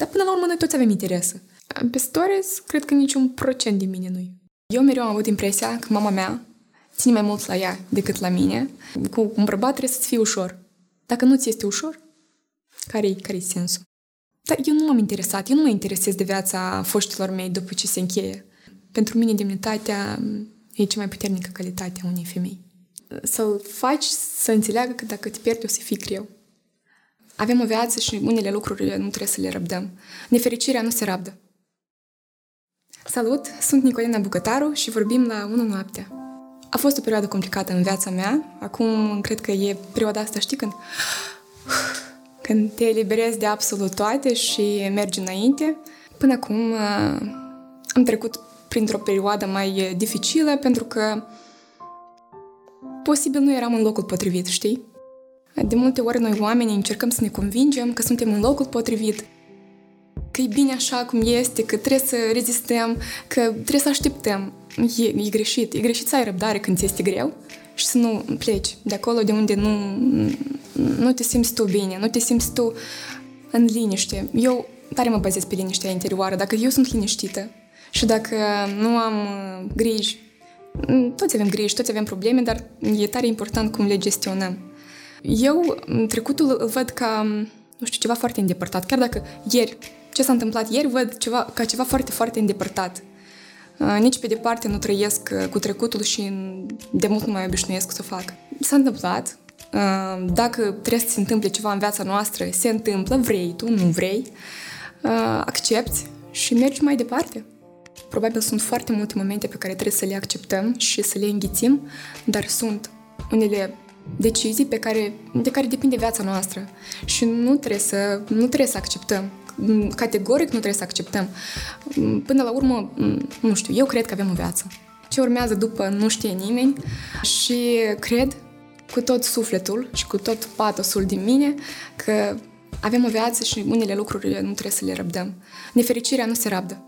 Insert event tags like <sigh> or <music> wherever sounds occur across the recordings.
Dar până la urmă noi toți avem interese. Pe stories, cred că niciun procent din mine nu Eu mereu am avut impresia că mama mea ține mai mult la ea decât la mine. Cu un bărbat trebuie să-ți fie ușor. Dacă nu ți este ușor, care-i, care-i sensul? Dar eu nu m-am interesat, eu nu mă interesez de viața foștilor mei după ce se încheie. Pentru mine demnitatea e cea mai puternică calitate a unei femei. Să-l faci să înțeleagă că dacă te pierdi o să fii greu. Avem o viață și unele lucruri nu trebuie să le răbdăm. Nefericirea nu se rabdă. Salut, sunt Nicolina Bucătaru și vorbim la 1 noaptea. A fost o perioadă complicată în viața mea. Acum cred că e perioada asta, știi când <sighs> când te eliberezi de absolut toate și mergi înainte. Până acum uh, am trecut printr-o perioadă mai dificilă pentru că posibil nu eram în locul potrivit, știi? De multe ori noi oamenii încercăm să ne convingem că suntem în locul potrivit, că e bine așa cum este, că trebuie să rezistăm, că trebuie să așteptăm. E, e greșit. E greșit să ai răbdare când ți este greu și să nu pleci de acolo de unde nu, nu te simți tu bine, nu te simți tu în liniște. Eu tare mă bazez pe liniștea interioară. Dacă eu sunt liniștită și dacă nu am uh, griji, mm, toți avem griji, toți avem probleme, dar e tare important cum le gestionăm. Eu trecutul îl văd ca, nu știu, ceva foarte îndepărtat. Chiar dacă ieri, ce s-a întâmplat ieri, văd ceva, ca ceva foarte, foarte îndepărtat. Uh, nici pe departe nu trăiesc uh, cu trecutul și de mult nu mai obișnuiesc să o fac. S-a întâmplat. Uh, dacă trebuie să se întâmple ceva în viața noastră, se întâmplă, vrei tu, nu vrei, accepti și mergi mai departe. Probabil sunt foarte multe momente pe care trebuie să le acceptăm și să le înghițim, dar sunt unele decizii pe care, de care depinde viața noastră și nu trebuie să, nu trebuie să acceptăm categoric nu trebuie să acceptăm. Până la urmă, nu știu, eu cred că avem o viață. Ce urmează după nu știe nimeni și cred cu tot sufletul și cu tot patosul din mine că avem o viață și unele lucruri nu trebuie să le răbdăm. Nefericirea nu se rabdă.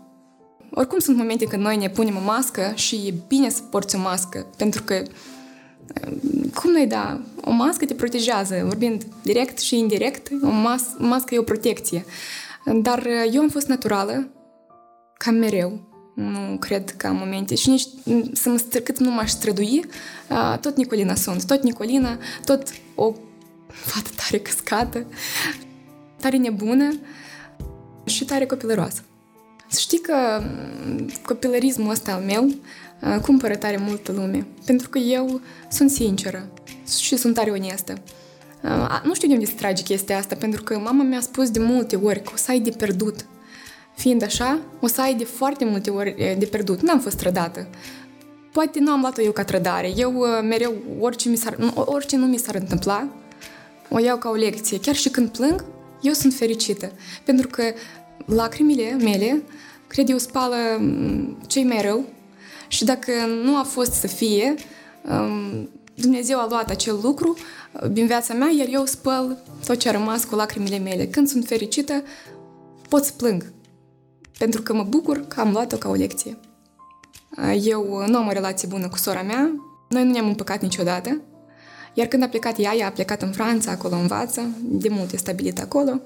Oricum sunt momente când noi ne punem o mască și e bine să porți o mască, pentru că cum noi da, o mască te protejează, vorbind direct și indirect, o mas- mască e o protecție. Dar uh, eu am fost naturală, cam mereu. Nu cred că am momente. Și nici să mă str- cât nu m-aș strădui, uh, tot Nicolina sunt. Tot Nicolina, tot o fată tare căscată, tare nebună și tare copilăroasă. Să știi că mm, copilărismul ăsta al meu uh, cumpără tare multă lume. Pentru că eu sunt sinceră și sunt tare onestă. Nu știu de unde se trage chestia asta, pentru că mama mi-a spus de multe ori că o să ai de pierdut. Fiind așa, o să ai de foarte multe ori de pierdut. N-am fost trădată. Poate nu am luat-o eu ca trădare. Eu mereu, orice, mi s-ar, orice nu mi s-ar întâmpla, o iau ca o lecție. Chiar și când plâng, eu sunt fericită. Pentru că lacrimile mele, cred eu, spală cei mai rău și dacă nu a fost să fie, Dumnezeu a luat acel lucru din viața mea, iar eu spăl tot ce a rămas cu lacrimile mele. Când sunt fericită, pot să plâng. Pentru că mă bucur că am luat-o ca o lecție. Eu nu am o relație bună cu sora mea, noi nu ne-am împăcat niciodată, iar când a plecat ea, ea a plecat în Franța, acolo învață, de mult e stabilit acolo.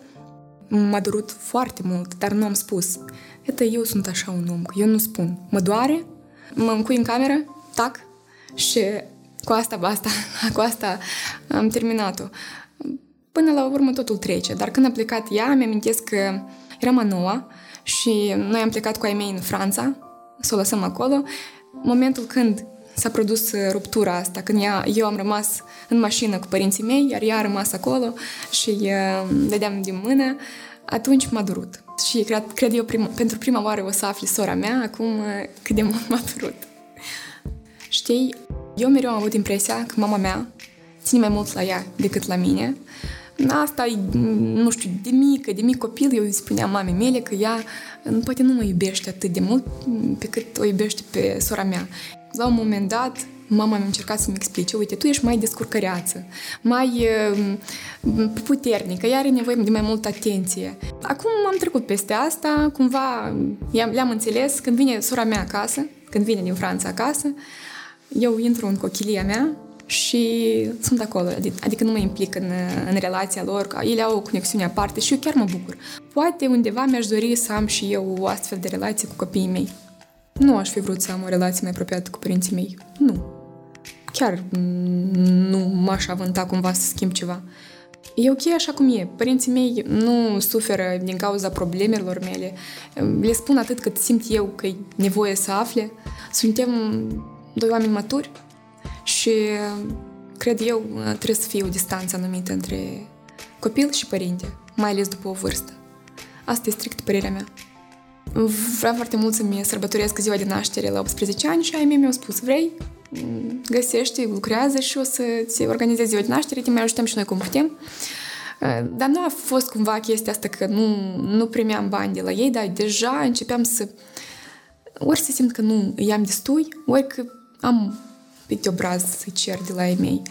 M-a durut foarte mult, dar nu am spus. Iată, eu sunt așa un om, că eu nu spun. Mă doare, mă încui în cameră, tac, și cu asta basta, <laughs> cu asta am terminat-o. Până la urmă totul trece, dar când a plecat ea, mi amintesc că eram a noua și noi am plecat cu ai mei în Franța, să o lăsăm acolo. Momentul când s-a produs ruptura asta, când ea, eu am rămas în mașină cu părinții mei, iar ea a rămas acolo și uh, dădeam din mână, atunci m-a durut. Și cred, cred eu prim, pentru prima oară o să afli sora mea acum uh, cât de mult m-a durut. Știi, eu mereu am avut impresia că mama mea ține mai mult la ea decât la mine. Asta e, nu știu, de mică, de mic copil, eu îi spuneam mamei mele că ea poate nu mă iubește atât de mult pe cât o iubește pe sora mea. La un moment dat, mama mi-a încercat să-mi explice, uite, tu ești mai descurcăreață, mai uh, puternică, ea are nevoie de mai multă atenție. Acum am trecut peste asta, cumva le-am înțeles, când vine sora mea acasă, când vine din Franța acasă, eu intru în cochilia mea și sunt acolo, adică nu mă implic în, în relația lor, că ele au o conexiune aparte și eu chiar mă bucur. Poate undeva mi-aș dori să am și eu o astfel de relație cu copiii mei. Nu aș fi vrut să am o relație mai apropiată cu părinții mei. Nu. Chiar nu m-aș avânta cumva să schimb ceva. E ok așa cum e. Părinții mei nu suferă din cauza problemelor mele. Le spun atât cât simt eu că e nevoie să afle. Suntem doi oameni maturi și cred eu trebuie să fie o distanță anumită între copil și părinte, mai ales după o vârstă. Asta e strict părerea mea. Vreau foarte mult să-mi sărbătoresc ziua de naștere la 18 ani și ai mei mi-au spus, vrei? Găsește, lucrează și o să-ți organizezi ziua de naștere, te mai ajutăm și noi cum putem. Dar nu a fost cumva chestia asta că nu, nu primeam bani de la ei, dar deja începeam să ori să simt că nu îi am destui, ori că am pe obraz să cer de la ei mei.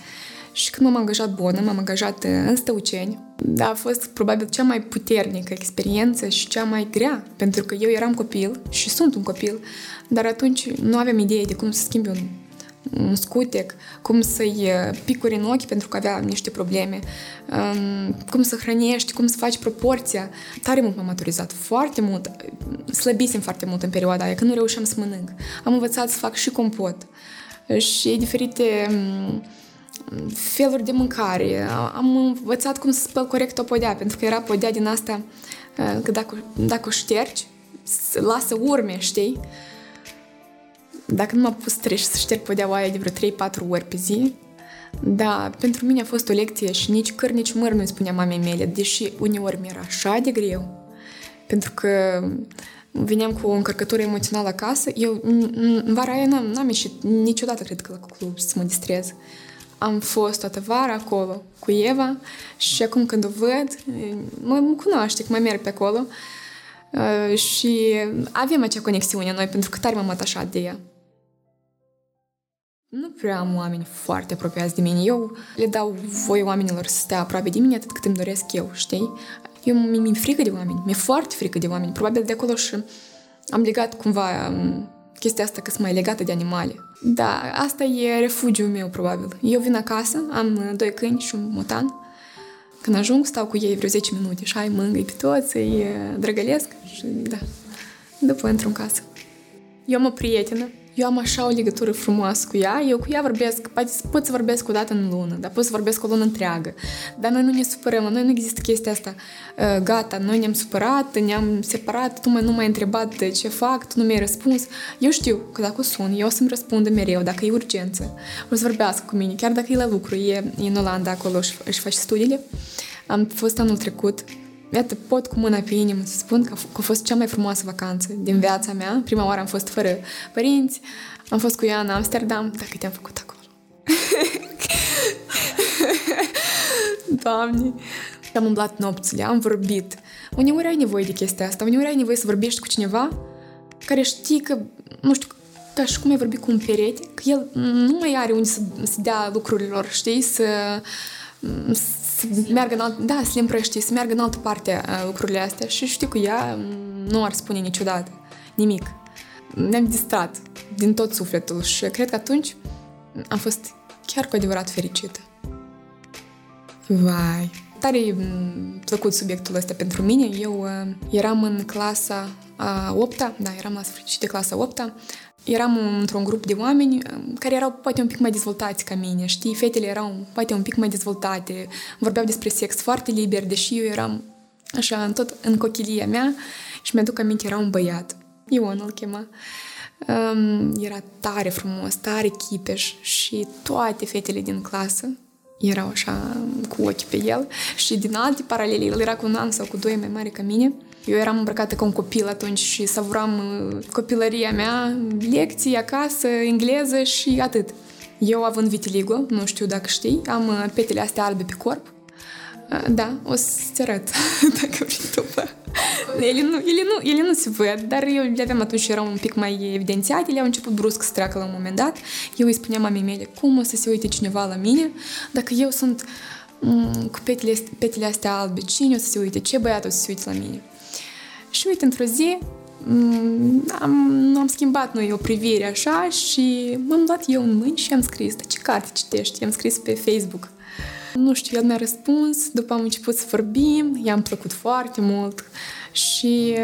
Și când m-am angajat bună, m-am angajat în Stăuceni, dar a fost probabil cea mai puternică experiență și cea mai grea, pentru că eu eram copil și sunt un copil, dar atunci nu aveam idee de cum să schimbi un, un scutec, cum să-i picuri în ochi pentru că avea niște probleme, um, cum să hrănești, cum să faci proporția. Tare mult m-am maturizat, foarte mult, slăbisem foarte mult în perioada aia, că nu reușeam să mănânc. Am învățat să fac și compot și diferite feluri de mâncare. Am învățat cum să spăl corect o podea, pentru că era podea din asta că dacă, dacă o ștergi, lasă urme, știi? Dacă nu m-a pus treci să șterg podeaua aia de vreo 3-4 ori pe zi, da, pentru mine a fost o lecție și nici căr, nici măr nu-i spunea mamei mele, deși uneori mi-era așa de greu. Pentru că veneam cu o încărcătură emoțională acasă. Eu în vara aia n-am, n-am ieșit niciodată, cred că, la club să mă distrez. Am fost toată vara acolo cu Eva și acum când o văd, mă, mă cunoaște că mai merg pe acolo uh, și avem acea conexiune noi pentru că tare m-am atașat de ea. Nu prea am oameni foarte apropiați de mine. Eu le dau voie oamenilor să stea aproape de mine atât cât îmi doresc eu, știi? Eu mi-e frică de oameni, mi-e foarte frică de oameni. Probabil de acolo și am legat cumva um, chestia asta că sunt mai legată de animale. Da, asta e refugiul meu, probabil. Eu vin acasă, am uh, doi câini și un motan. Când ajung, stau cu ei vreo 10 minute și ai mângâi pe toți, îi uh, drăgălesc și da, după intru în casă. Eu am o prietenă eu am așa o legătură frumoasă cu ea, eu cu ea vorbesc, poate pot să vorbesc o dată în lună, dar pot să vorbesc o lună întreagă. Dar noi nu ne supărăm, noi nu există chestia asta. Uh, gata, noi ne-am supărat, ne-am separat, tu mai nu m-ai întrebat ce fac, tu nu mi-ai răspuns. Eu știu că dacă o sun, eu o să-mi răspundă mereu, dacă e urgență. O să vorbească cu mine, chiar dacă e la lucru, e, e în Olanda acolo și își face studiile. Am fost anul trecut Iată, pot cu mâna pe inimă să spun că a fost cea mai frumoasă vacanță din viața mea. Prima oară am fost fără părinți, am fost cu ea în Amsterdam. Dacă te-am făcut acolo. Doamne! Am umblat nopțile, am vorbit. Uneori ai nevoie de chestia asta, uneori ai nevoie să vorbești cu cineva care știi că, nu știu, ca și cum ai vorbi cu un perete, că el nu mai are unde să, să dea lucrurilor, știi, să, să meargă în alt, da, să le împrăști, să meargă în altă parte lucrurile astea și știu că ea nu ar spune niciodată nimic. Ne-am distrat din tot sufletul și cred că atunci am fost chiar cu adevărat fericită. Vai! Tare plăcut subiectul ăsta pentru mine. Eu uh, eram în clasa a 8 da, eram la sfârșit de clasa 8 eram într-un grup de oameni um, care erau poate un pic mai dezvoltați ca mine, știi? Fetele erau poate un pic mai dezvoltate, vorbeau despre sex foarte liber, deși eu eram așa tot în cochilia mea și mi-aduc aminte, era un băiat, Ion îl chema. Um, era tare frumos, tare chipeș și toate fetele din clasă erau așa cu ochii pe el și din alte paralele, el era cu un an sau cu doi mai mare ca mine eu eram îmbrăcată ca un copil atunci și savuram uh, copilăria mea, lecții acasă, engleză și atât. Eu având vitiligo, nu știu dacă știi, am uh, petele astea albe pe corp. Uh, da, o să-ți arăt <laughs> dacă vrei după. Ele nu, ele, nu, ele nu se văd, dar eu le aveam atunci și erau un pic mai evidențiate, ele au început brusc să treacă la un moment dat. Eu îi spuneam mamei mele, cum o să se uite cineva la mine dacă eu sunt mm, cu petele, petele astea albe, cine o să se uite, ce băiat o să se uite la mine? Și uite, într-o zi, am, am schimbat noi o privire așa și m-am luat eu în mâini și am scris, dar ce carte citești? I-am scris pe Facebook. Nu știu, el mi-a răspuns, după am început să vorbim, i-am plăcut foarte mult și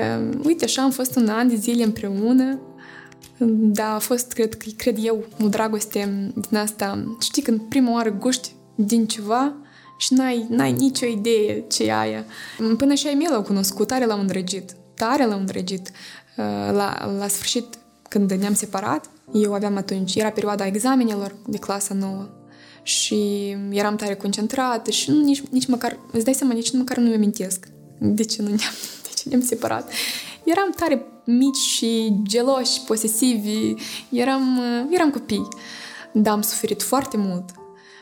uite, așa am fost un an de zile împreună, da, a fost, cred, cred eu, o dragoste din asta. Știi, când prima oară guști din ceva și n-ai, n-ai nicio idee ce e aia. Până și ai mei l-au cunoscut, tare l-au îndrăgit. Tare l-au îndrăgit. Uh, la, la sfârșit, când ne-am separat, eu aveam atunci, era perioada examenelor de clasa nouă și eram tare concentrată și nu, nici, nici măcar, îți dai seama, nici măcar nu mi amintesc de ce nu ne-am, <laughs> de ce ne-am separat. Eram tare mici și geloși, posesivi, eram, eram copii. Dar am suferit foarte mult.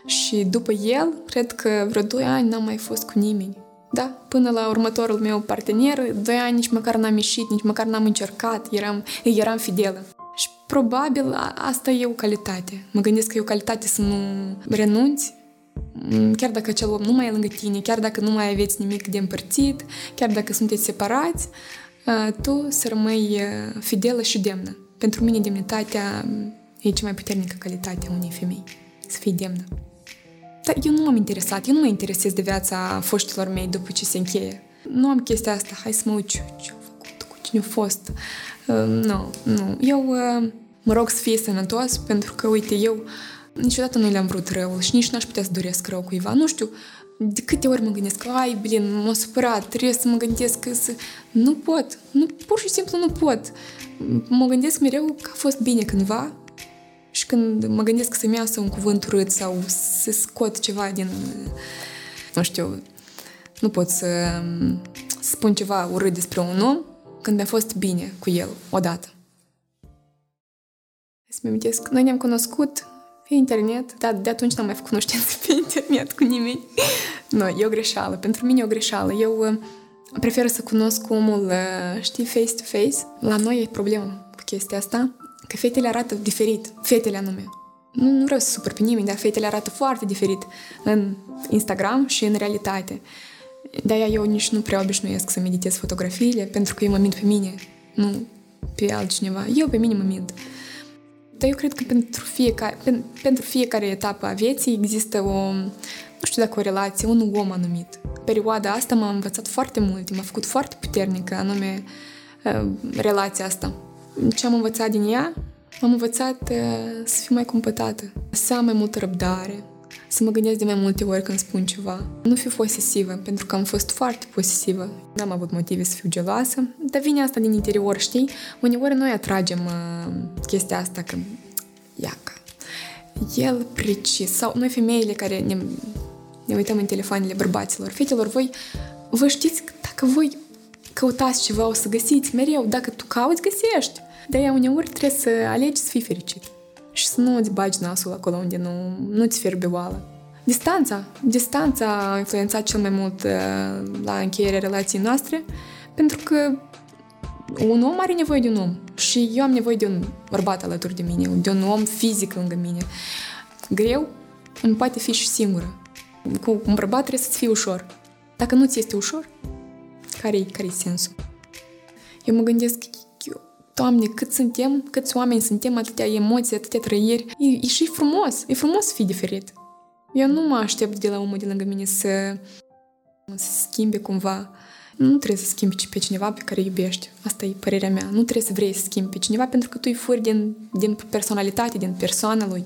Și după el, cred că vreo doi ani n-am mai fost cu nimeni. Da, până la următorul meu partener, doi ani nici măcar n-am ieșit, nici măcar n-am încercat, eram, eram fidelă. Și probabil asta e o calitate. Mă gândesc că e o calitate să nu renunți, chiar dacă acel om nu mai e lângă tine, chiar dacă nu mai aveți nimic de împărțit, chiar dacă sunteți separați, tu să rămâi fidelă și demnă. Pentru mine demnitatea e cea mai puternică calitate a unei femei. Să fii demnă. Dar eu nu m-am interesat, eu nu mă interesez de viața foștilor mei după ce se încheie. Nu am chestia asta, hai să mă uit ce, ce a făcut, cu cine a fost. Uh, nu, nu. Eu uh, mă rog să fie sănătos pentru că, uite, eu niciodată nu le-am vrut răul și nici n-aș putea să doresc rău cuiva. Nu știu, de câte ori mă gândesc, ai, blin, m-a supărat, trebuie să mă gândesc că să... Nu pot, nu, pur și simplu nu pot. Mă gândesc mereu că a fost bine cândva și când mă gândesc să-mi iasă un cuvânt urât sau să scot ceva din... Nu știu, nu pot să spun ceva urât despre un om când mi-a fost bine cu el odată. Să-mi amintesc, noi ne-am cunoscut pe internet, dar de atunci n-am mai făcut cunoștință pe internet cu nimeni. Nu, e o greșeală. Pentru mine e o greșeală. Eu uh, prefer să cunosc omul, uh, știi, face-to-face. La noi e problemă cu chestia asta, că fetele arată diferit. Fetele anume. Nu, nu vreau să supăr pe nimeni, dar fetele arată foarte diferit în Instagram și în realitate. De-aia eu nici nu prea obișnuiesc să meditez fotografiile, pentru că eu mă mint pe mine, nu pe altcineva. Eu pe mine mă mint. Dar eu cred că pentru fiecare, pentru fiecare etapă a vieții există o, nu știu dacă o relație, un om anumit. Perioada asta m-a învățat foarte mult, m-a făcut foarte puternică, anume uh, relația asta. Ce am învățat din ea? am învățat uh, să fiu mai cumpătată, să am mai multă răbdare, să mă gândesc de mai multe ori când spun ceva. Nu fiu posesivă, pentru că am fost foarte posesivă. N-am avut motive să fiu geloasă, dar vine asta din interior, știi? Uneori noi atragem uh, chestia asta că, iaca, el precis, sau noi femeile care ne, ne uităm în telefoanele bărbaților, fetelor, voi, vă știți dacă voi căutați ceva, o să găsiți mereu. Dacă tu cauți, găsești. De-aia uneori trebuie să alegi să fii fericit și să nu îți bagi nasul acolo unde nu, nu-ți fierbe oală. Distanța. Distanța a influențat cel mai mult uh, la încheierea relației noastre pentru că un om are nevoie de un om și eu am nevoie de un bărbat alături de mine, de un om fizic lângă mine. Greu îmi poate fi și singură. Cu un bărbat trebuie să-ți fie ușor. Dacă nu ți este ușor, care-i, care-i sensul? Eu mă gândesc, eu, Doamne, cât suntem, câți oameni suntem, atâtea emoții, atâtea trăiri. E, e și frumos, e frumos să fii diferit. Eu nu mă aștept de la omul de lângă mine să, să schimbe cumva. Nu trebuie să schimbi pe cineva pe care iubești. Asta e părerea mea. Nu trebuie să vrei să schimbi pe cineva pentru că tu îi furi din, din personalitate, din persoana lui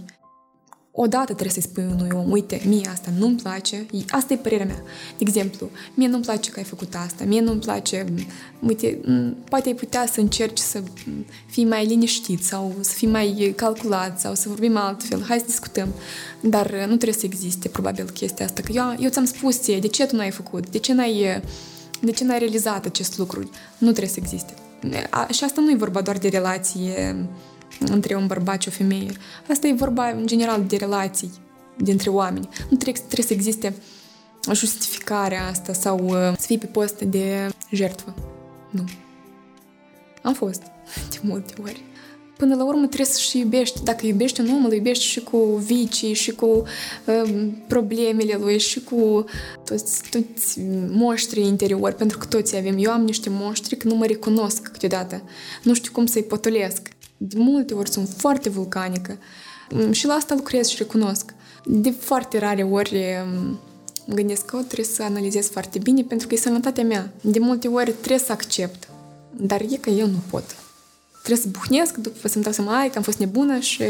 odată trebuie să-i spui unui om, uite, mie asta nu-mi place, asta e părerea mea. De exemplu, mie nu-mi place că ai făcut asta, mie nu-mi place, uite, poate ai putea să încerci să fii mai liniștit sau să fii mai calculat sau să vorbim altfel, hai să discutăm. Dar nu trebuie să existe probabil chestia asta, că eu, eu ți-am spus ție, de ce tu n-ai făcut, de ce n-ai, de ce n-ai realizat acest lucru, nu trebuie să existe. A, și asta nu e vorba doar de relație între un bărbat și o femeie. Asta e vorba, în general, de relații dintre oameni. Nu trebuie, trebuie să existe justificarea asta sau uh, să fii pe post de jertfă. Nu. Am fost <laughs> de multe ori. până la urmă trebuie să și iubești. Dacă iubești un om, îl iubești și cu vicii, și cu uh, problemele lui, și cu toți, toți moștri interiori, pentru că toți avem. Eu am niște moștri că nu mă recunosc câteodată. Nu știu cum să-i potolesc. De multe ori sunt foarte vulcanică. Și la asta lucrez și recunosc. De foarte rare ori mă gândesc că trebuie să analizez foarte bine pentru că e sănătatea mea. De multe ori trebuie să accept. Dar e că eu nu pot. Trebuie să buhnesc după să-mi dau seama, ai, că am fost nebună și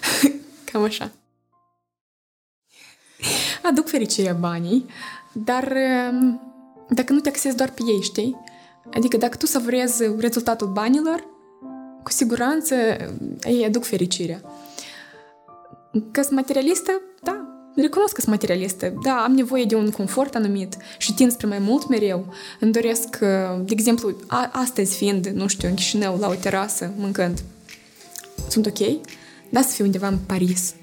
<laughs> cam așa. Aduc fericirea banii, dar um, dacă nu te axezi doar pe ei, știi? Adică dacă tu savorezi rezultatul banilor, cu siguranță ei aduc fericirea. Că sunt materialistă, da, recunosc că sunt materialistă. Da, am nevoie de un confort anumit și tind spre mai mult mereu. Îmi doresc, uh, de exemplu, a, astăzi fiind, nu știu, în Chișinău, la o terasă, mâncând, sunt ok, da să fiu undeva în Paris,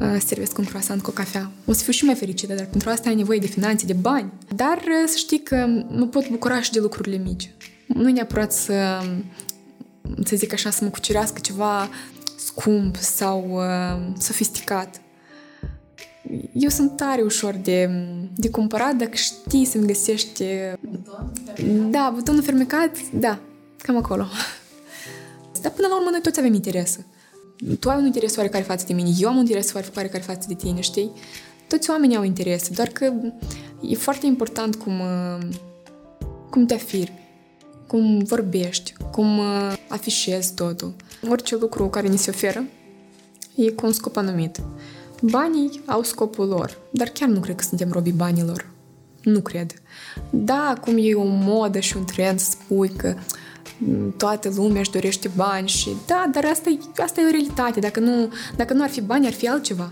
uh, servesc un croissant cu o cafea. O să fiu și mai fericită, dar pentru asta ai nevoie de finanțe, de bani. Dar uh, să știi că mă pot bucura și de lucrurile mici. Nu neapărat să, să zic așa, să mă cucerească ceva scump sau uh, sofisticat eu sunt tare ușor de, de cumpărat dacă știi să-mi găsești... Da, butonul fermecat, da, cam acolo. <laughs> Dar până la urmă noi toți avem interese. Tu ai un interes oarecare față de mine, eu am un interes oarecare față de tine, știi? Toți oamenii au interese, doar că e foarte important cum, cum te afirmi, cum vorbești, cum afișezi totul. Orice lucru care ni se oferă e cu un scop anumit. Banii au scopul lor, dar chiar nu cred că suntem robii banilor. Nu cred. Da, acum e o modă și un trend să spui că toată lumea își dorește bani și da, dar asta e, asta e o realitate. Dacă nu, dacă nu ar fi bani, ar fi altceva.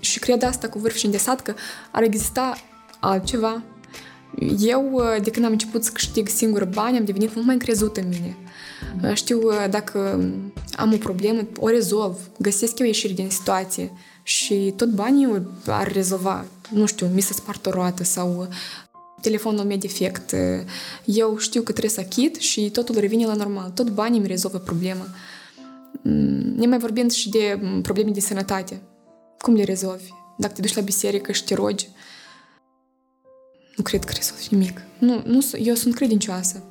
Și cred asta cu vârf și îndesat că ar exista altceva. Eu, de când am început să câștig singur bani, am devenit mult mai încrezut în mine. Știu, dacă am o problemă, o rezolv, găsesc eu ieșiri din situație și tot banii ar rezolva, nu știu, mi se spart o roată sau telefonul meu defect. Eu știu că trebuie să achit și totul revine la normal. Tot banii îmi rezolvă problema. Mm, ne mai vorbind și de probleme de sănătate. Cum le rezolvi? Dacă te duci la biserică și te rogi, nu cred că rezolvi nimic. Nu, nu, eu sunt credincioasă.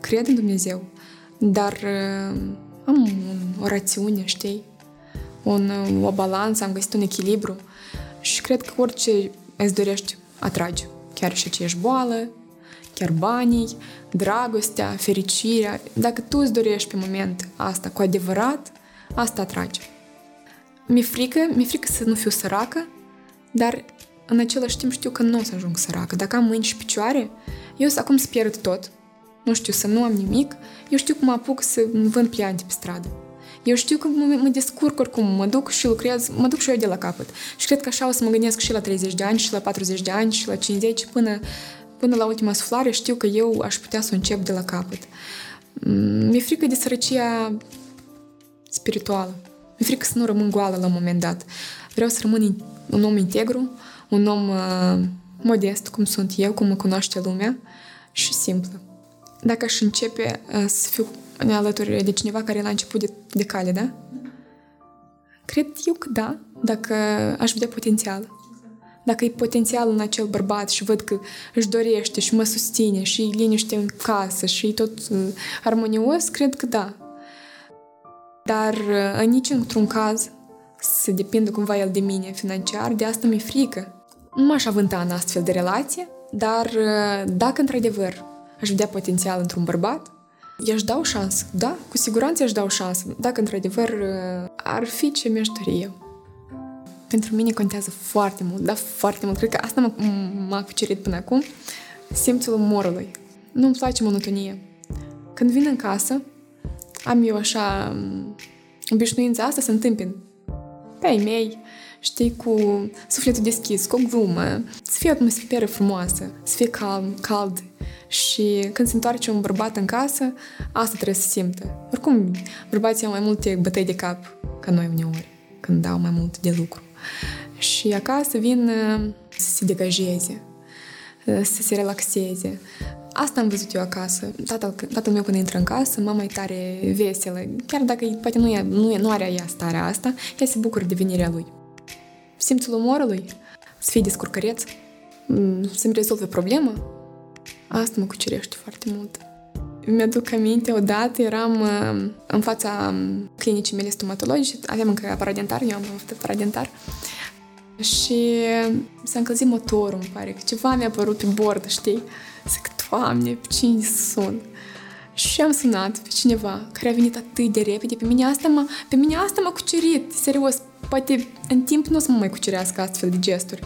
Cred în Dumnezeu. Dar uh, am o rațiune, știi? un, o balanță, am găsit un echilibru și cred că orice îți dorești atragi. Chiar și ce ești boală, chiar banii, dragostea, fericirea. Dacă tu îți dorești pe moment asta cu adevărat, asta atrage. Mi-e frică, mi-e frică să nu fiu săracă, dar în același timp știu că nu o să ajung săracă. Dacă am mâini și picioare, eu să acum să pierd tot, nu știu, să nu am nimic, eu știu cum apuc să vând pliante pe stradă. Eu știu că mă, mă descurc oricum, mă duc și lucrez, mă duc și eu de la capăt. Și cred că așa o să mă gândesc și la 30 de ani, și la 40 de ani, și la 50, până, până la ultima suflare știu că eu aș putea să încep de la capăt. Mm, mi-e frică de sărăcia spirituală. Mi-e frică să nu rămân goală la un moment dat. Vreau să rămân un om integru, un om uh, modest, cum sunt eu, cum mă cunoaște lumea, și simplă. Dacă aș începe uh, să fiu alături de cineva care la început de, de cale, da? Cred eu că da, dacă aș vedea potențial. Dacă e potențial în acel bărbat și văd că își dorește și mă susține și e liniște în casă și e tot uh, armonios, cred că da. Dar uh, în nici într-un caz să depindă cumva el de mine financiar, de asta mi-e frică. Nu m-aș avânta în astfel de relație, dar uh, dacă într-adevăr aș vedea potențial într-un bărbat, I-aș da o șansă, da, cu siguranță i-aș da o șansă, dacă într-adevăr ar fi ce mi-aș dori eu. Pentru mine contează foarte mult, da, foarte mult. Cred că asta m-a cucerit până acum, simțul umorului. Nu-mi place monotonie. Când vin în casă, am eu așa obișnuința asta să întâmpin pe ai mei, știi, cu sufletul deschis, cu o glumă, să fie o atmosferă frumoasă, să fie calm, cald, și când se întoarce un bărbat în casă, asta trebuie să simtă. Oricum, bărbații au mai multe bătăi de cap ca noi uneori, când dau mai mult de lucru. Și acasă vin uh, să se degajeze, uh, să se relaxeze. asta am văzut eu acasă. Tatăl, tatăl meu când intră în casă, mama e tare veselă. Chiar dacă poate nu, e, nu, e, nu are ea starea asta, ea se bucură de venirea lui. Simțul umorului, să fie descurcăreț, mm, să-mi rezolve problema, asta mă cucerește foarte mult. Mi-aduc aminte, odată eram uh, în fața um, clinicii mele stomatologice, aveam încă aparat dentar, eu am avut aparat dentar, și s-a încălzit motorul, îmi pare, că ceva mi-a apărut pe bord, știi? Zic, Doamne, pe cine sun? Și am sunat pe cineva care a venit atât de repede. Pe mine asta m-a, pe mine asta m-a cucerit, serios. Poate în timp nu o să mă mai cucerească astfel de gesturi.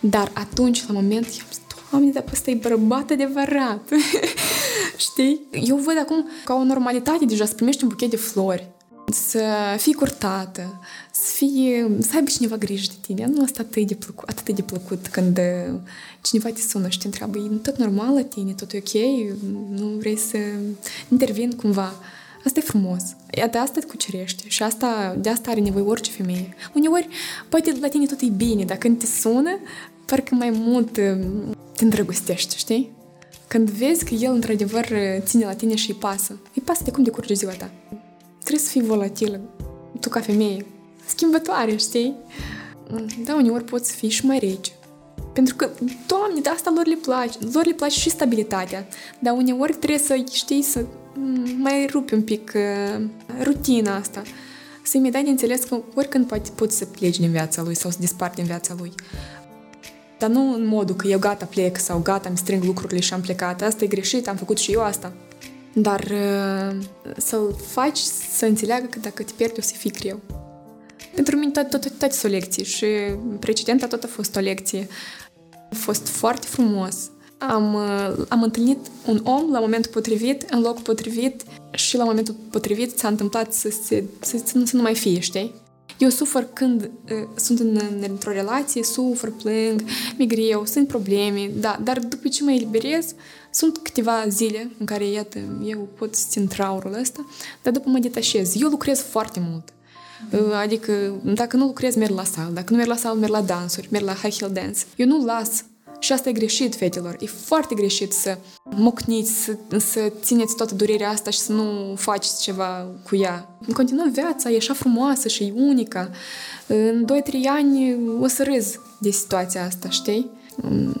Dar atunci, la moment, i-am zis, Doamne, dar ăsta e bărbat adevărat. <laughs> Știi? Eu văd acum ca o normalitate deja să primești un buchet de flori să fii curtată, să, fie, să aibă cineva grijă de tine. Nu asta atât de plăcut, atât de plăcut când cineva te sună și te întreabă, e tot normal la tine, tot e ok, nu vrei să intervin cumva. Asta e frumos. De asta te cucerește și asta, de asta are nevoie orice femeie. Uneori, poate la tine tot e bine, dar când te sună, parcă mai mult te îndrăgostești, știi? Când vezi că el într-adevăr ține la tine și îi pasă. Îi pasă de cum decurge ziua ta. Trebuie să fii volatilă, tu ca femeie, schimbătoare, știi? Da, uneori poți fi și mai rece. Pentru că, doamne, de asta lor le place. Lor le place și stabilitatea. Dar uneori trebuie să, știi, să mai rupi un pic uh, rutina asta. Să-i mai dai de înțeles că oricând poate, poți să pleci din viața lui sau să dispari din viața lui. Dar nu în modul că eu gata plec sau gata îmi strâng lucrurile și am plecat. Asta e greșit, am făcut și eu asta. Dar uh, să-l faci să înțeleagă că dacă te pierdi o să fii greu. Pentru mine tot, tot, tot, tot o lecție și precedenta tot a fost o lecție. A fost foarte frumos. Am, uh, am întâlnit un om la momentul potrivit, în locul potrivit și la momentul potrivit s-a întâmplat să, se, să, să, să nu mai fie, știi? Eu sufăr când uh, sunt în, într-o relație, sufăr, plâng, mi greu, sunt probleme, da, dar după ce mă eliberez, sunt câteva zile în care, iată, eu pot să țin traurul ăsta, dar după mă detașez. Eu lucrez foarte mult. Mm. Adică, dacă nu lucrez, merg la sală. Dacă nu merg la sală, merg la dansuri, merg la high heel dance. Eu nu las și asta e greșit, fetelor. E foarte greșit să mocniți, să, să țineți toată durerea asta și să nu faceți ceva cu ea. În continuă, viața e așa frumoasă și e unică. În 2-3 ani o să râzi de situația asta, știi?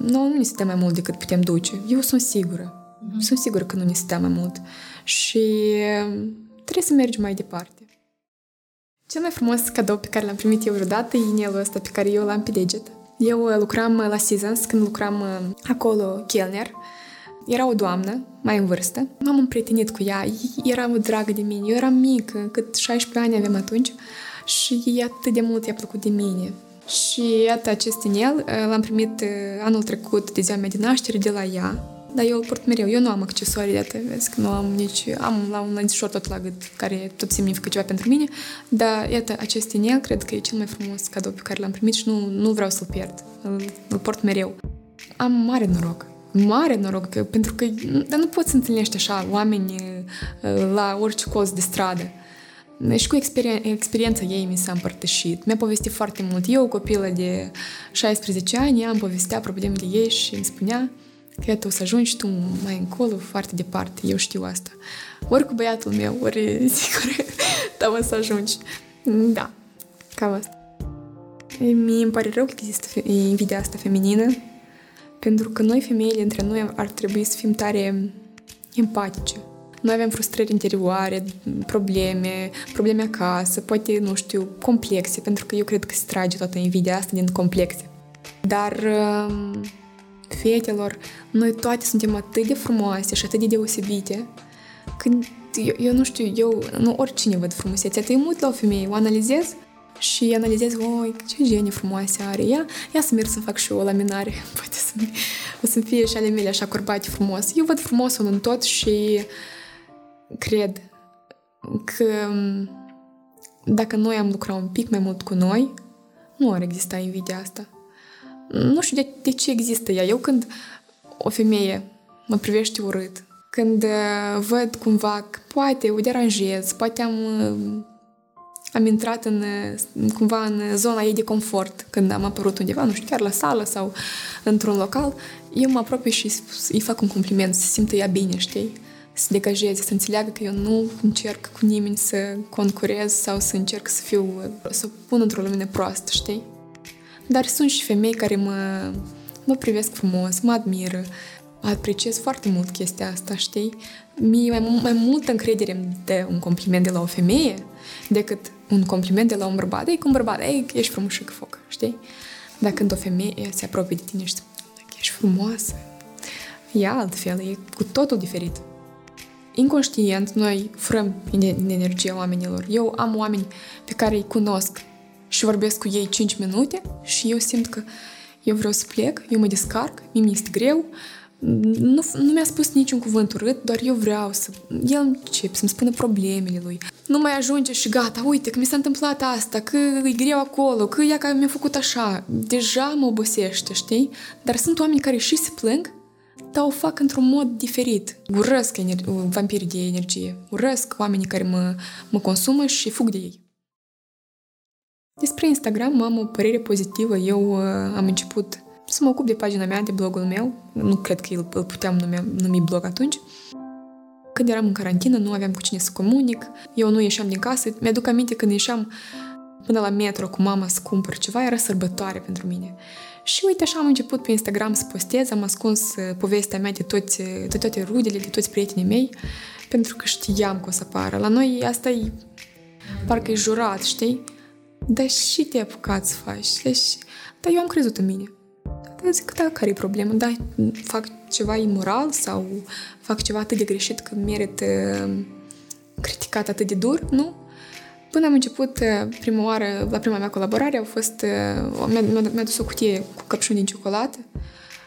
Nu, nu ne stăm mai mult decât putem duce. Eu sunt sigură. Mm-hmm. Sunt sigură că nu ne stăm mai mult. Și trebuie să mergem mai departe. Cel mai frumos cadou pe care l-am primit eu vreodată e inelul ăsta pe care eu l-am pe deget. Eu uh, lucram uh, la Seasons, când lucram uh, acolo chelner. Era o doamnă, mai în vârstă. M-am împrietenit cu ea, era o dragă de mine. Eu eram mică, cât 16 ani aveam atunci și atât de mult i-a plăcut de mine. Și iată acest inel, l-am primit anul trecut de ziua mea de naștere de la ea. Dar eu îl port mereu. Eu nu am accesorii, iată, vezi că nu am nici... Am la un lănțișor tot la gât, care tot semnifică ceva pentru mine. Dar, iată, acest inel cred că e cel mai frumos cadou pe care l-am primit și nu, nu vreau să-l pierd. Îl, îl port mereu. Am mare noroc. Mare noroc, că, pentru că dar nu poți să întâlnești așa oameni la orice colț de stradă. Și cu experien- experiența ei mi s-a împărtășit. Mi-a povestit foarte mult. Eu, copilă de 16 ani, am povestea problemele ei și îmi spunea că iată, o să ajungi tu mai încolo foarte departe. Eu știu asta. Ori cu băiatul meu, ori <laughs> sigur, dar o să ajungi. Da, cam asta. Mie îmi pare rău că există invidia asta feminină, pentru că noi, femeile, între noi ar trebui să fim tare empatice noi avem frustrări interioare, probleme, probleme acasă, poate, nu știu, complexe, pentru că eu cred că se trage toată invidia asta din complexe. Dar um, fetelor, noi toate suntem atât de frumoase și atât de deosebite, când eu, eu nu știu, eu, nu oricine văd frumusețea, te mut la o femeie, o analizez și analizez, oi, ce genie frumoase are ea, ia să merg să fac și eu o laminare, poate să, o să fie și ale mele așa curbate frumos. Eu văd frumosul în tot și cred că dacă noi am lucrat un pic mai mult cu noi, nu ar exista invidia asta. Nu știu de, de ce există ea. Eu când o femeie mă privește urât, când uh, văd cumva că poate o deranjez, poate am, uh, am intrat în, cumva în zona ei de confort când am apărut undeva, nu știu, chiar la sală sau într-un local, eu mă apropie și îi fac un compliment, să simtă ea bine, știi? Să degajeze, să înțeleagă că eu nu încerc cu nimeni să concurez sau să încerc să fiu, să pun într-o lumină proastă, știi? Dar sunt și femei care mă, mă privesc frumos, mă admiră, apreciez foarte mult chestia asta, știi? Mi-e mai, mai multă încredere de un compliment de la o femeie decât un compliment de la un bărbat. Ei, cu un bărbat, ei, ești frumos și foc, știi? Dar când o femeie se apropie de tine și spune, ești frumoasă, e altfel, e cu totul diferit. Inconștient, noi furăm din energia oamenilor. Eu am oameni pe care îi cunosc și vorbesc cu ei 5 minute și eu simt că eu vreau să plec, eu mă descarc, mi este greu, nu, nu mi-a spus niciun cuvânt urât, doar eu vreau să... El încep să-mi spună problemele lui. Nu mai ajunge și gata, uite că mi s-a întâmplat asta, că e greu acolo, că ea că mi-a făcut așa. Deja mă obosește, știi? Dar sunt oameni care și se plâng, dar o fac într-un mod diferit. Urăsc ener- vampirii de energie. Urăsc oamenii care mă, mă consumă și fug de ei. Despre Instagram am o părere pozitivă. Eu uh, am început să mă ocup de pagina mea, de blogul meu. Nu cred că îl, îl puteam numi, numi blog atunci. Când eram în carantină, nu aveam cu cine să comunic, eu nu ieșeam din casă. Mi-aduc aminte când ieșeam până la metro cu mama să cumpăr ceva, era sărbătoare pentru mine. Și uite așa am început pe Instagram să postez, am ascuns uh, povestea mea de, toți, uh, de toate rudele, de toți prietenii mei, pentru că știam că o să apară. La noi asta e parcă e jurat, știi? Dar și te apucat să faci. Deci, dar eu am crezut în mine. Eu zic, da, care e problema? Da, fac ceva imoral sau fac ceva atât de greșit că merită criticat atât de dur? Nu. Până am început prima oară, la prima mea colaborare, au fost, mi-a, mi-a dus o cutie cu căpșuni din ciocolată.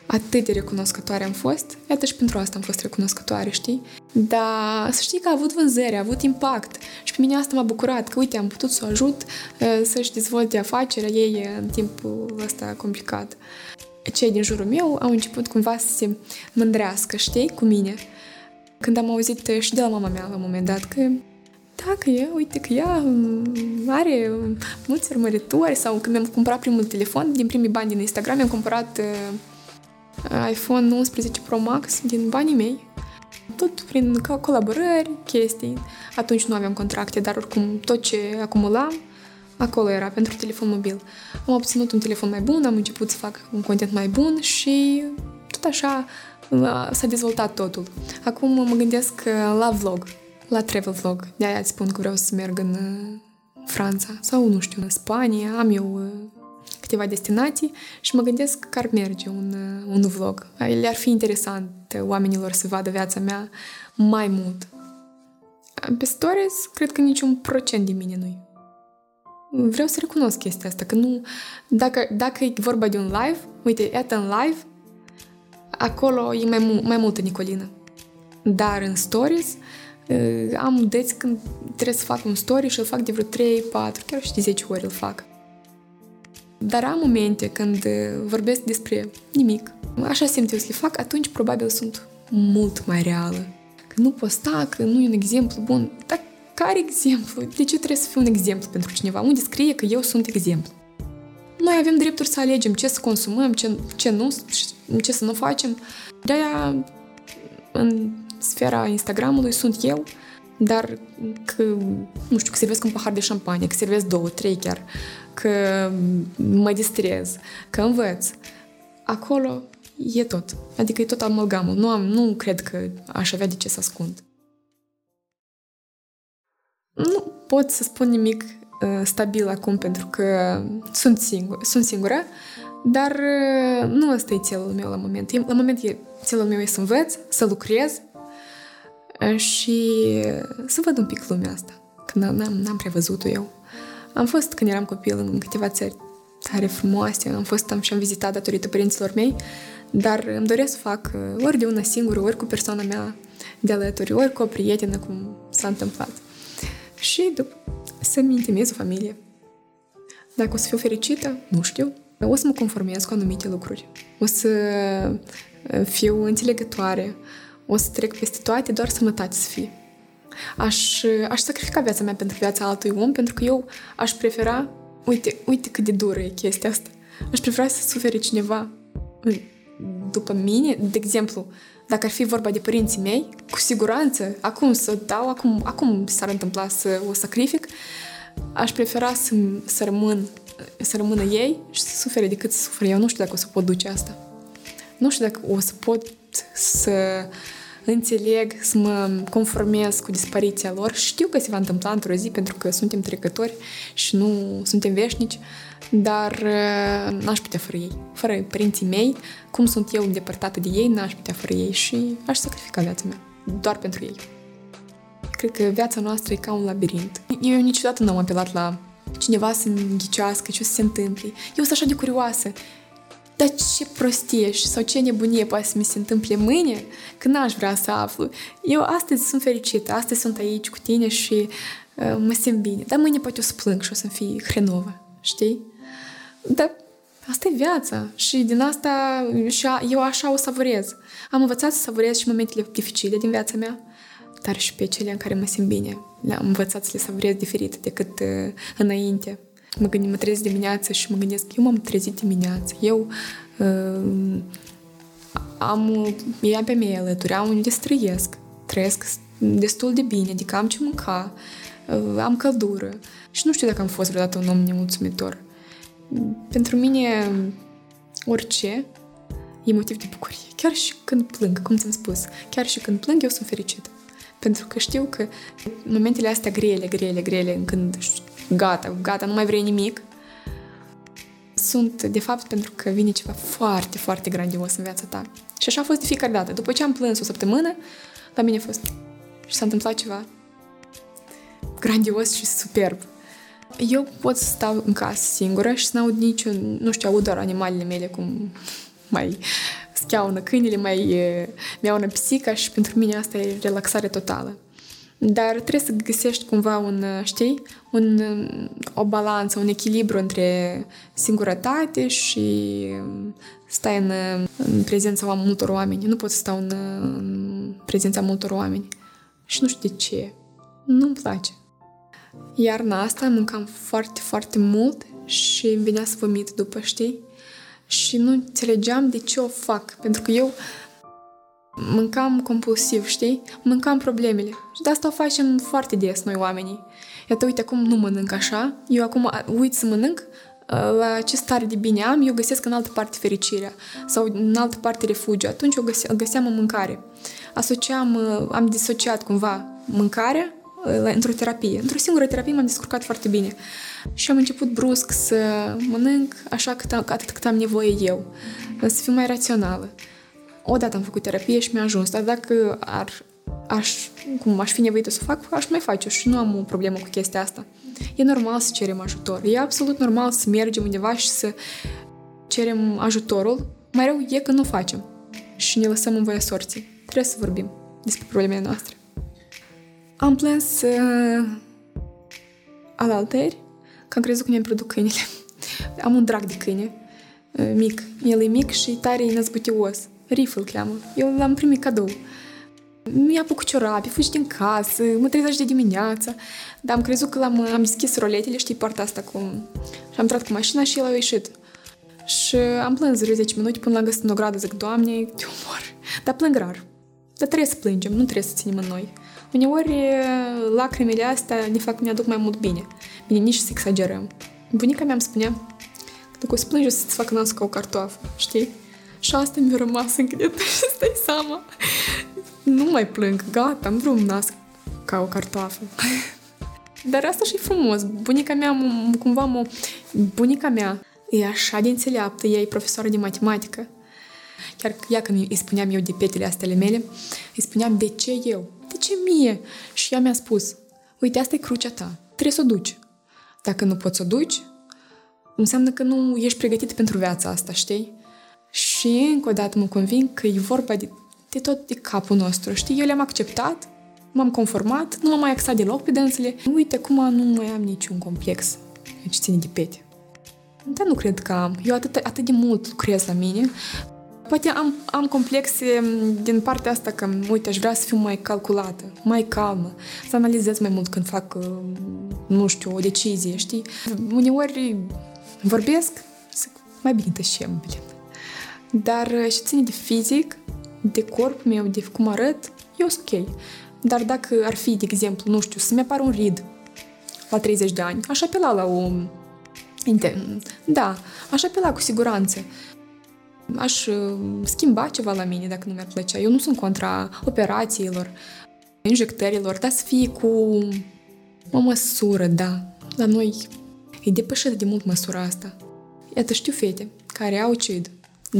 Atât de recunoscătoare am fost. Iată și pentru asta am fost recunoscătoare, știi? Dar să știi că a avut vânzări, a avut impact. Și pe mine asta m-a bucurat, că uite, am putut să o ajut să-și dezvolte afacerea ei în timpul ăsta complicat cei din jurul meu au început cumva să se mândrească, știi, cu mine. Când am auzit și de la mama mea la un moment dat că da, că e, uite că ea mm, are mulți urmăritori sau când mi-am cumpărat primul telefon, din primii bani din Instagram, mi-am cumpărat uh, iPhone 11 Pro Max din banii mei. Tot prin colaborări, chestii. Atunci nu aveam contracte, dar oricum tot ce acumulam Acolo era pentru telefon mobil. Am obținut un telefon mai bun, am început să fac un content mai bun și tot așa s-a dezvoltat totul. Acum mă gândesc la vlog, la travel vlog. De-aia îți spun că vreau să merg în Franța sau, nu știu, în Spania. Am eu câteva destinații și mă gândesc că ar merge un, un vlog. Le-ar fi interesant oamenilor să vadă viața mea mai mult. Pe stories, cred că niciun procent din mine nu vreau să recunosc chestia asta, că nu... Dacă, dacă e vorba de un live, uite, iată în live, acolo e mai, mai multă Nicolină. Dar în stories, uh, am deți când trebuie să fac un story și îl fac de vreo 3, 4, chiar și de 10 ori îl fac. Dar am momente când uh, vorbesc despre nimic. Așa simt eu să le fac, atunci probabil sunt mult mai reală. Că nu posta, că nu e un exemplu bun. Dar care exemplu? De ce trebuie să fiu un exemplu pentru cineva? Unde scrie că eu sunt exemplu? Noi avem dreptul să alegem ce să consumăm, ce, ce nu, ce să nu facem. De-aia, în sfera Instagramului sunt eu, dar că, nu știu, că servesc un pahar de șampanie, că servesc două, trei chiar, că mă distrez, că învăț. Acolo e tot. Adică e tot amalgamul. Nu, am, nu cred că aș avea de ce să ascund. Nu pot să spun nimic uh, stabil acum pentru că sunt, singur, sunt singură, dar uh, nu ăsta e țelul meu la moment. La moment e, țelul meu e să învăț, să lucrez uh, și să văd un pic lumea asta, că n-am, n-am prevăzut-o eu. Am fost când eram copil în câteva țări tare frumoase, am fost am și am vizitat datorită părinților mei, dar îmi doresc să fac ori de una singură, ori cu persoana mea de alături, ori cu o prietenă, cum s-a întâmplat și după să-mi intimez o familie. Dacă o să fiu fericită, nu știu. O să mă conformez cu anumite lucruri. O să uh, fiu înțelegătoare. O să trec peste toate, doar sănătate să fie. Aș, uh, aș sacrifica viața mea pentru viața altui om, pentru că eu aș prefera... Uite, uite cât de dură e chestia asta. Aș prefera să sufere cineva în, după mine, de exemplu, dacă ar fi vorba de părinții mei, cu siguranță, acum să dau, acum, acum s-ar întâmpla să o sacrific, aș prefera să, să rămân să rămână ei și să sufere decât să sufere eu. Nu știu dacă o să pot duce asta. Nu știu dacă o să pot să înțeleg, să mă conformez cu dispariția lor. Știu că se va întâmpla într-o zi pentru că suntem trecători și nu suntem veșnici, dar uh, n-aș putea fără ei. Fără părinții mei, cum sunt eu îndepărtată de ei, n-aș putea fără ei și aș sacrifica viața mea. Doar pentru ei. Cred că viața noastră e ca un labirint. Eu niciodată nu am apelat la cineva să-mi ghicească ce o să se întâmple. Eu sunt așa de curioasă. Dar ce prostie sau ce nebunie poate să mi se întâmple mâine când n-aș vrea să aflu. Eu astăzi sunt fericită, astăzi sunt aici cu tine și uh, mă simt bine. Dar mâine poate o să plâng și o să-mi fie hrenovă, știi? Dar asta e viața și din asta și eu așa o savurez. Am învățat să savurez și momentele dificile din viața mea, dar și pe cele în care mă simt bine. Le-am învățat să le savurez diferit decât uh, înainte mă gândesc, mă trezesc dimineața și mă gândesc, eu m-am trezit dimineața, eu uh, am, i-am pe mei alături, am unde să trăiesc, trăiesc destul de bine, adică am ce mânca, uh, am căldură și nu știu dacă am fost vreodată un om nemulțumitor. Pentru mine, orice e motiv de bucurie. Chiar și când plâng, cum ți-am spus, chiar și când plâng, eu sunt fericită. Pentru că știu că momentele astea grele, grele, grele, când gata, gata, nu mai vrei nimic, sunt de fapt pentru că vine ceva foarte, foarte grandios în viața ta. Și așa a fost de fiecare dată. După ce am plâns o săptămână, la mine a fost și s-a întâmplat ceva grandios și superb. Eu pot să stau în casă singură și să n-aud niciun, nu știu, aud doar animalele mele cum mai scheaună câinele, mai miaună pisica și pentru mine asta e relaxare totală. Dar trebuie să găsești cumva un, știi, un, o balanță, un echilibru între singurătate și stai în, în prezența multor oameni. Nu pot să stau în, în prezența multor oameni. Și nu știu de ce. Nu-mi place. Iarna asta mâncam foarte, foarte mult și îmi venea să vomit după, știi? Și nu înțelegeam de ce o fac. Pentru că eu mâncam compulsiv, știi? Mâncam problemele. Și de asta o facem foarte des noi oamenii. Iată, uite, acum nu mănânc așa. Eu acum uit să mănânc la ce stare de bine am, eu găsesc în altă parte fericirea sau în altă parte refugiu. Atunci eu găse- găseam în mâncare. Asociam, am disociat cumva mâncarea într-o terapie. Într-o singură terapie m-am descurcat foarte bine. Și am început brusc să mănânc așa cât, atât cât am nevoie eu. Să fiu mai rațională. Odată am făcut terapie și mi-a ajuns, dar dacă ar, aș, cum aș fi nevoită să o fac, aș mai face și nu am o problemă cu chestia asta. E normal să cerem ajutor. E absolut normal să mergem undeva și să cerem ajutorul. Mai rău e că nu facem și ne lăsăm în voia sorții. Trebuie să vorbim despre problemele noastre. Am plâns uh, alaltări că am crezut că mi-am produc câinele. Am un drag de câine, uh, mic. El e mic și tare năzbutios. Rif îl cheamă. Eu l-am primit cadou. Mi-a cu ciorapi, fugi din casă, mă trezește de dimineața. Dar am crezut că l-am am deschis roletele, știi, partea asta cum... Și am intrat cu mașina și el a ieșit. Și am plâns 10 minute până l-am găsit în o gradă, zic, Doamne, te omor. Dar plâng rar. Dar trebuie să plângem, nu trebuie să ținem în noi. Uneori lacrimile astea ne fac, ne aduc mai mult bine. Bine, nici să exagerăm. Bunica mea îmi spunea, dacă o să plângi, o să-ți facă nasul ca o cartoafă, știi? Și asta mi-a rămas în creietă și stai seama. Nu mai plâng, gata, am vreun nas ca o cartoafă. <laughs> Dar asta și frumos. Bunica mea, cumva, mă... bunica mea e așa de înțeleaptă, ea e profesoară de matematică. Chiar ea când îi spuneam eu de petele astea mele, îi spuneam de ce eu? De ce mie? Și ea mi-a spus, uite, asta e crucea ta, trebuie să o duci. Dacă nu poți să o duci, înseamnă că nu ești pregătit pentru viața asta, știi? Și încă o dată mă conving că e vorba de, de tot de capul nostru, știi? Eu le-am acceptat, m-am conformat, nu m-am mai axat deloc pe dânsele. Uite, acum nu mai am niciun complex ce ține de pete. Dar nu cred că am. Eu atât, atât de mult lucrez la mine. Poate am, am complexe din partea asta că, uite, aș vrea să fiu mai calculată, mai calmă, să analizez mai mult când fac, nu știu, o decizie, știi? Uneori vorbesc, zic, mai bine tășem, blin. Dar și ține de fizic, de corpul meu, de cum arăt, eu sunt ok. Dar dacă ar fi, de exemplu, nu știu, să-mi apară un rid la 30 de ani, aș apela la o... Da, aș apela cu siguranță. Aș uh, schimba ceva la mine dacă nu mi-ar plăcea. Eu nu sunt contra operațiilor, injectărilor, dar să fie cu o măsură, da. La noi e depășită de mult măsura asta. Iată, știu fete care au cid,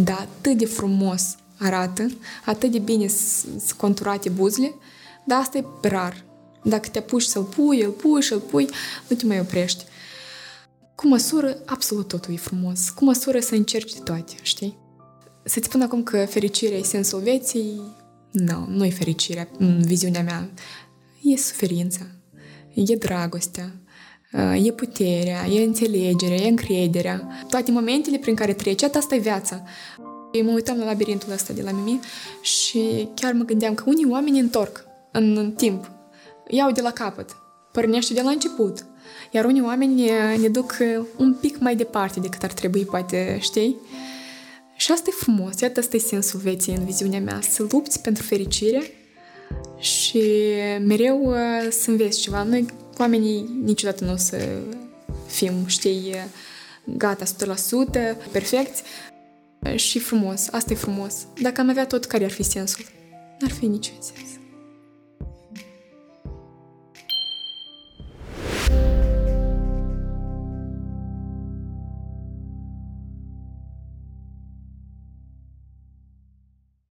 da, atât de frumos arată, atât de bine sunt conturate buzele, dar asta e rar. Dacă te apuci să-l pui, îl pui și îl pui, nu te mai oprești. Cu măsură, absolut totul e frumos. Cu măsură să încerci de toate, știi? Să-ți spun acum că fericirea e sensul vieții, nu, nu e fericirea în viziunea mea. E suferința, e dragostea, e puterea, e înțelegerea, e încrederea. Toate momentele prin care treci, asta e viața. Eu mă uitam la labirintul ăsta de la Mimi și chiar mă gândeam că unii oameni întorc în timp, iau de la capăt, pornește de la început, iar unii oameni ne duc un pic mai departe decât ar trebui, poate, știi? Și asta e frumos, iată asta e sensul vieții în viziunea mea, să lupți pentru fericire și mereu uh, să înveți ceva. Noi, oamenii, niciodată nu o să fim, știi, gata 100%, perfecți și frumos. Asta e frumos. Dacă am avea tot, care ar fi sensul? N-ar fi niciun sens.